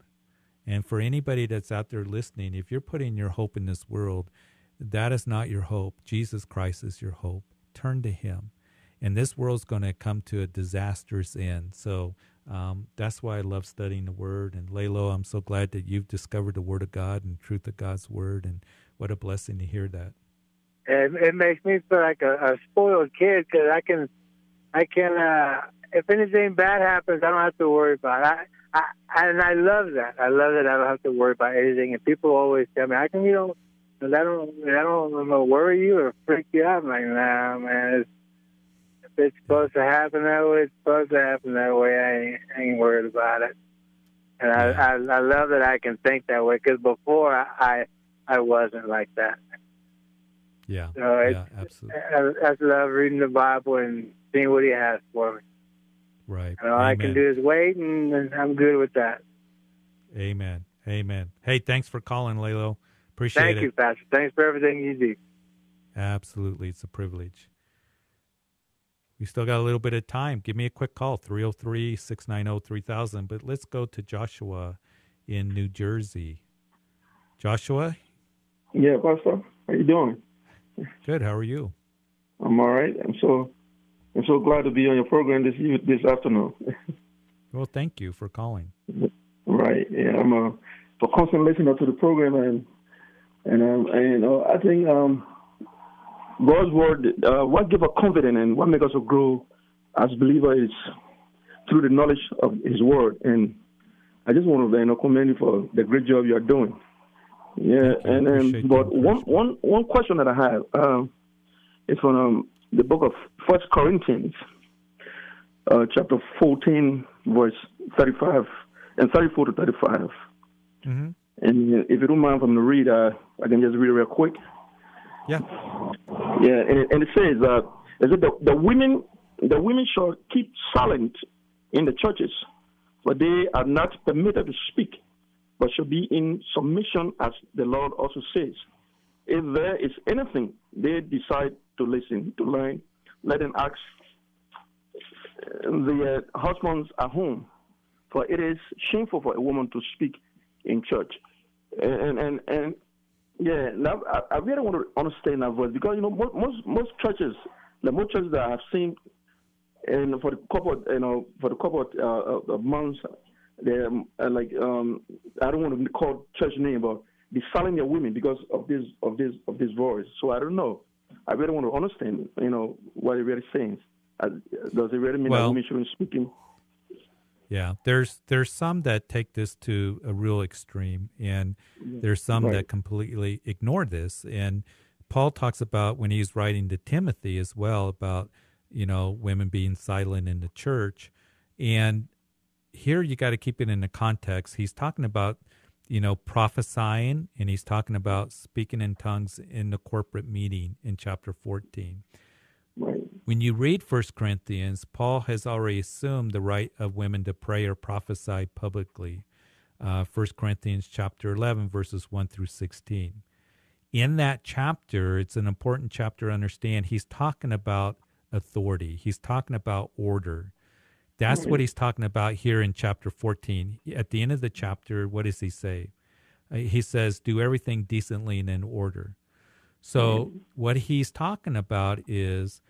And for anybody that's out there listening, if you're putting your hope in this world, that is not your hope. Jesus Christ is your hope. Turn to Him. and this world's going to come to a disastrous end. So um, that's why I love studying the Word. And Laylo, I'm so glad that you've discovered the Word of God and truth of God's Word, and what a blessing to hear that. It, it makes me feel like a, a spoiled kid because I can, I can. Uh, if anything bad happens, I don't have to worry about it. I, I, and I love that. I love that I don't have to worry about anything. And people always tell me, "I can, you don't? I don't, I don't worry you or freak you out." I'm like, nah, man. It's, if it's supposed to happen that way, it's supposed to happen that way. I ain't, I ain't worried about it. And I, I, I love that I can think that way because before I, I wasn't like that. Yeah. So yeah, absolutely. I, I love reading the Bible and seeing what He has for me. Right. And all Amen. I can do is wait, and, I'm good with that. Amen. Amen. Hey, thanks for calling, Laylo. Appreciate Thank it. Thank you, Pastor. Thanks for everything you do. Absolutely. It's a privilege. We still got a little bit of time. Give me a quick call, 303 690 3000. But let's go to Joshua in New Jersey. Joshua? Yeah, Pastor. How you doing? Good. How are you? I'm all right. I'm so I'm so glad to be on your program this this afternoon. well, thank you for calling. Right. Yeah, I'm a, a constant listener to the program, and and um, and uh, I think um, God's word, uh, what give us confidence and what make us grow as believers is through the knowledge of His word. And I just want to you know, commend you for the great job you are doing. Yeah, and um, but one one one question that I have um, is from um, the book of First Corinthians, uh, chapter fourteen, verse thirty-five and thirty-four to 35 mm-hmm. And if you don't mind from the read, uh, I can just read it real quick. Yeah. Yeah, and it, and it says that uh, is it the, the women the women shall keep silent in the churches, for they are not permitted to speak but should be in submission, as the Lord also says. If there is anything they decide to listen, to learn, let them ask the uh, husbands at home, for it is shameful for a woman to speak in church. And and and yeah, now I, I really want to understand that verse because you know most most, churches, the most churches that I have seen, and for the couple, you know, for the couple uh, of months they uh, like um, I don't want to call church name, but they silent their women because of this of this of this voice. So I don't know. I really want to understand, you know, what it really saying. Uh, does it really mean well, that women shouldn't speak in? Yeah, there's there's some that take this to a real extreme, and there's some right. that completely ignore this. And Paul talks about when he's writing to Timothy as well about you know women being silent in the church, and here you got to keep it in the context. He's talking about, you know, prophesying and he's talking about speaking in tongues in the corporate meeting in chapter 14. Right. When you read First Corinthians, Paul has already assumed the right of women to pray or prophesy publicly. Uh, 1 Corinthians chapter 11, verses 1 through 16. In that chapter, it's an important chapter to understand. He's talking about authority, he's talking about order. That's what he's talking about here in chapter 14. At the end of the chapter, what does he say? Uh, he says, Do everything decently and in order. So, what he's talking about is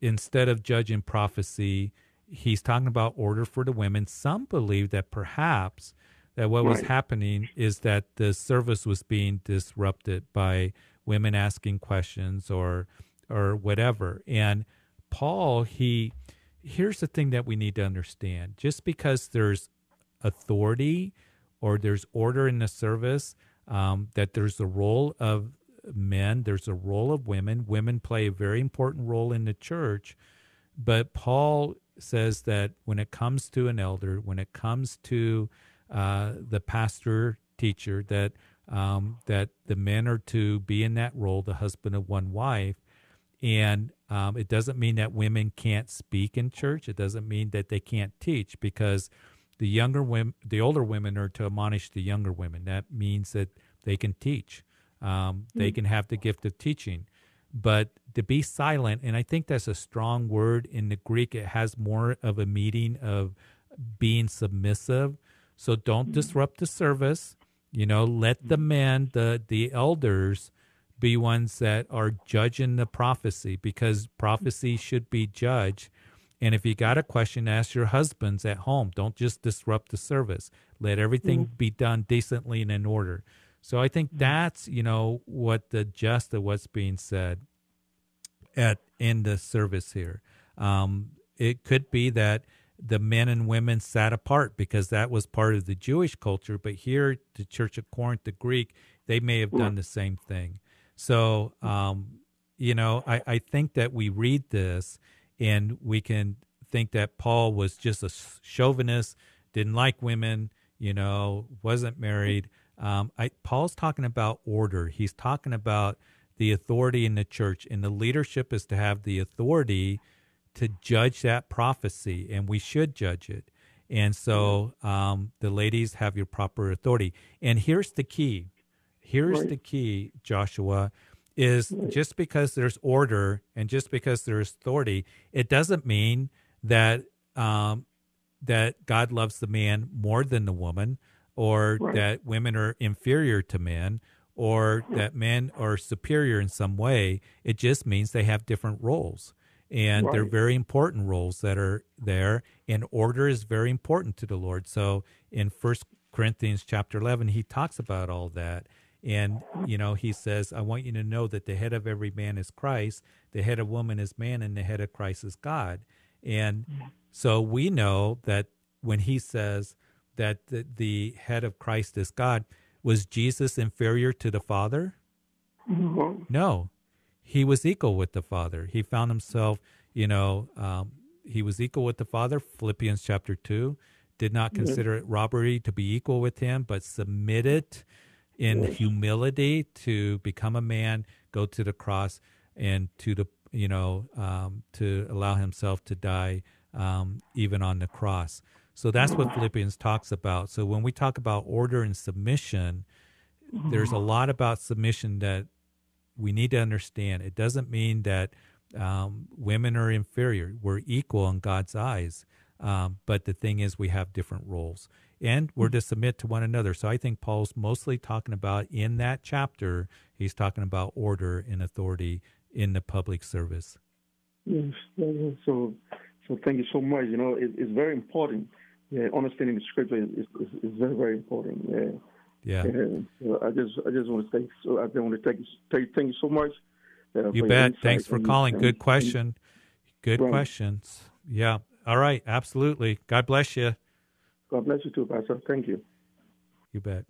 instead of judging prophecy, he's talking about order for the women. Some believe that perhaps that what right. was happening is that the service was being disrupted by women asking questions or or whatever. And Paul, he here's the thing that we need to understand just because there's authority or there's order in the service, um, that there's a role of men, there's a role of women. Women play a very important role in the church. But Paul says that when it comes to an elder, when it comes to uh, the pastor teacher, that um, that the men are to be in that role, the husband of one wife, and um, it doesn't mean that women can't speak in church. It doesn't mean that they can't teach because the younger women, the older women are to admonish the younger women. That means that they can teach. Um, they mm-hmm. can have the gift of teaching. But to be silent, and I think that's a strong word in the Greek, it has more of a meaning of being submissive. So don't mm-hmm. disrupt the service. You know, let the mm-hmm. men, the the elders, be ones that are judging the prophecy because prophecy should be judged. And if you got a question, ask your husbands at home. Don't just disrupt the service. Let everything mm-hmm. be done decently and in order. So I think mm-hmm. that's you know what the gist of what's being said at in the service here. Um, it could be that the men and women sat apart because that was part of the Jewish culture. But here, the Church of Corinth, the Greek, they may have done the same thing. So, um, you know, I, I think that we read this and we can think that Paul was just a chauvinist, didn't like women, you know, wasn't married. Um, I, Paul's talking about order. He's talking about the authority in the church, and the leadership is to have the authority to judge that prophecy, and we should judge it. And so um, the ladies have your proper authority. And here's the key. Here's right. the key, Joshua, is right. just because there's order and just because there's authority, it doesn't mean that um, that God loves the man more than the woman, or right. that women are inferior to men, or that men are superior in some way. It just means they have different roles and right. they're very important roles that are there and order is very important to the lord so in first corinthians chapter 11 he talks about all that and you know he says i want you to know that the head of every man is christ the head of woman is man and the head of christ is god and so we know that when he says that the, the head of christ is god was jesus inferior to the father mm-hmm. no he was equal with the Father. He found himself, you know, um, he was equal with the Father. Philippians chapter 2 did not consider it robbery to be equal with him, but submitted in humility to become a man, go to the cross, and to the you know um, to allow himself to die um, even on the cross. So that's what Philippians talks about. So when we talk about order and submission, there's a lot about submission that we need to understand it doesn't mean that um, women are inferior. We're equal in God's eyes. Um, but the thing is, we have different roles and we're to submit to one another. So I think Paul's mostly talking about in that chapter, he's talking about order and authority in the public service. Yes. So, so thank you so much. You know, it, it's very important. Yeah, understanding the scripture is, is, is very, very important. Yeah. Yeah. And I just I just want to thank so I want to thank you thank you so much. Uh, you bet. Thanks for calling. Good question. Good right. questions. Yeah. All right. Absolutely. God bless you. God bless you too, Pastor. Thank you. You bet.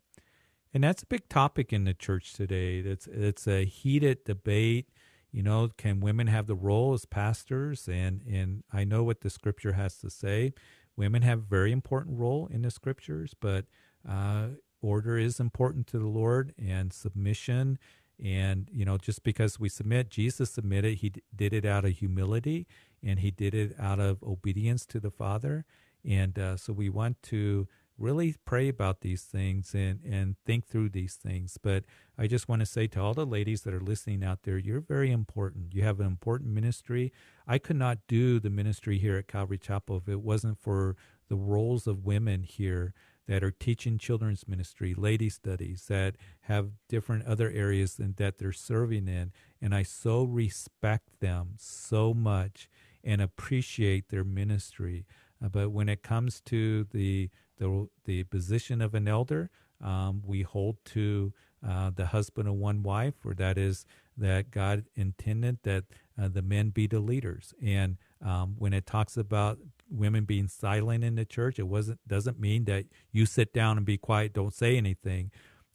And that's a big topic in the church today. It's it's a heated debate. You know, can women have the role as pastors? And and I know what the scripture has to say. Women have a very important role in the scriptures, but uh, order is important to the Lord and submission. And, you know, just because we submit, Jesus submitted, he did it out of humility and he did it out of obedience to the Father. And uh, so we want to really pray about these things and, and think through these things. But I just want to say to all the ladies that are listening out there, you're very important. You have an important ministry. I could not do the ministry here at Calvary Chapel if it wasn't for the roles of women here that are teaching children's ministry, lady studies, that have different other areas that they're serving in. And I so respect them so much and appreciate their ministry. Uh, but when it comes to the, the, the position of an elder, um, we hold to uh, the husband of one wife, or that is that God intended that uh, the men be the leaders. And um, when it talks about women being silent in the church. It wasn't doesn't mean that you sit down and be quiet, don't say anything.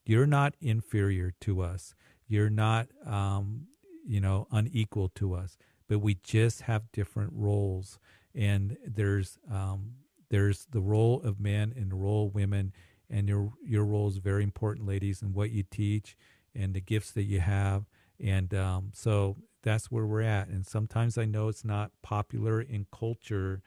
You're not inferior to us. You're not, um, you know, unequal to us. But we just have different roles, and there's um, there's the role of men and the role of women, and your your role is very important, ladies, and what you teach and the gifts that you have. And um, so that's where we're at. And sometimes I know it's not popular in culture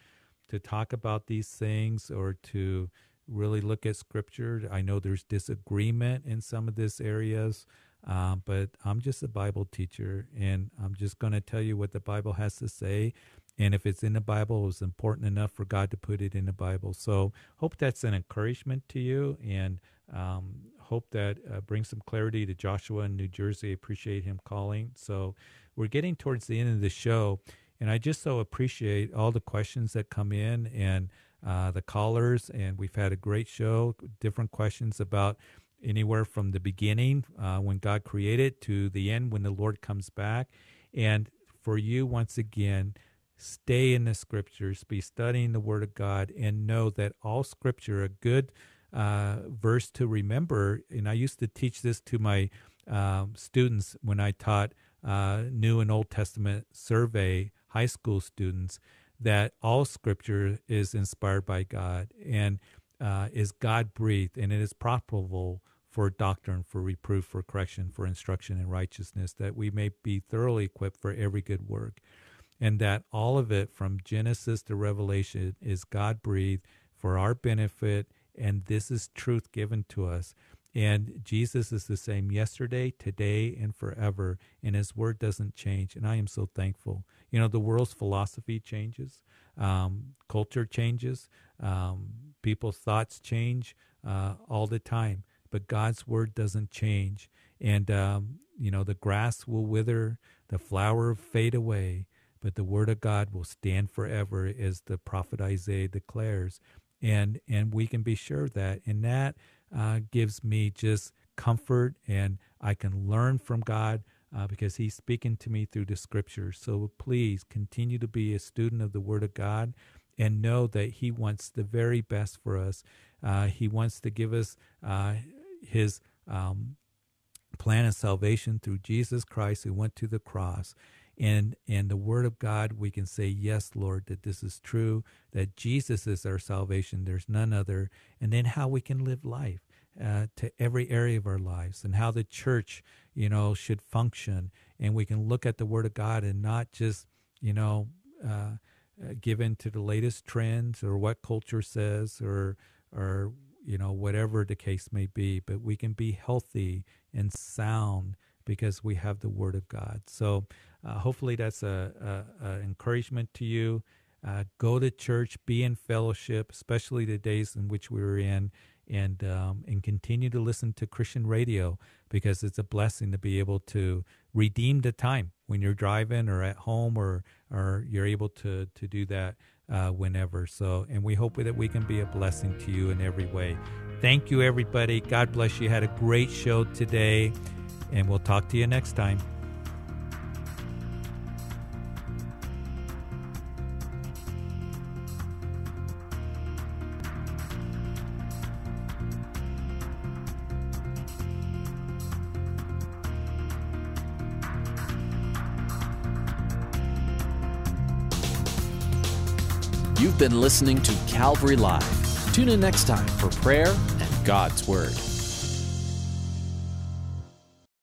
to talk about these things or to really look at scripture. I know there's disagreement in some of these areas, um, but I'm just a Bible teacher and I'm just going to tell you what the Bible has to say. And if it's in the Bible, it was important enough for God to put it in the Bible. So hope that's an encouragement to you and um, hope that uh, brings some clarity to Joshua in New Jersey. Appreciate him calling. So we're getting towards the end of the show, and I just so appreciate all the questions that come in and uh, the callers. And we've had a great show, different questions about anywhere from the beginning uh, when God created to the end when the Lord comes back. And for you, once again, stay in the scriptures, be studying the Word of God, and know that all scripture, a good uh, verse to remember. And I used to teach this to my um, students when I taught uh, New and Old Testament survey high school students that all scripture is inspired by God and uh, is God breathed and it is profitable for doctrine, for reproof, for correction, for instruction in righteousness, that we may be thoroughly equipped for every good work. And that all of it from Genesis to Revelation is God breathed for our benefit, and this is truth given to us. And Jesus is the same yesterday, today, and forever, and his word doesn't change. And I am so thankful. You know, the world's philosophy changes, um, culture changes, um, people's thoughts change uh, all the time but God's word doesn't change. And, um, you know, the grass will wither, the flower fade away, but the word of God will stand forever, as the prophet Isaiah declares. And, and we can be sure of that. And that uh, gives me just comfort, and I can learn from God. Uh, because he's speaking to me through the scriptures. So please continue to be a student of the Word of God and know that He wants the very best for us. Uh, he wants to give us uh, his um, plan of salvation through Jesus Christ who went to the cross. And, and the word of God, we can say, yes, Lord, that this is true, that Jesus is our salvation. There's none other. And then how we can live life uh, to every area of our lives and how the church, you know, should function. And we can look at the word of God and not just, you know, uh, uh give to the latest trends or what culture says or, or you know, whatever the case may be, but we can be healthy and sound because we have the Word of God. So uh, hopefully that's a, a, a, encouragement to you. Uh, go to church, be in fellowship, especially the days in which we were in, and um, and continue to listen to Christian radio because it's a blessing to be able to redeem the time when you're driving or at home or or you're able to to do that uh, whenever. So, and we hope that we can be a blessing to you in every way. Thank you, everybody. God bless you. Had a great show today, and we'll talk to you next time. You've been listening to Calvary Live. Tune in next time for prayer and God's Word.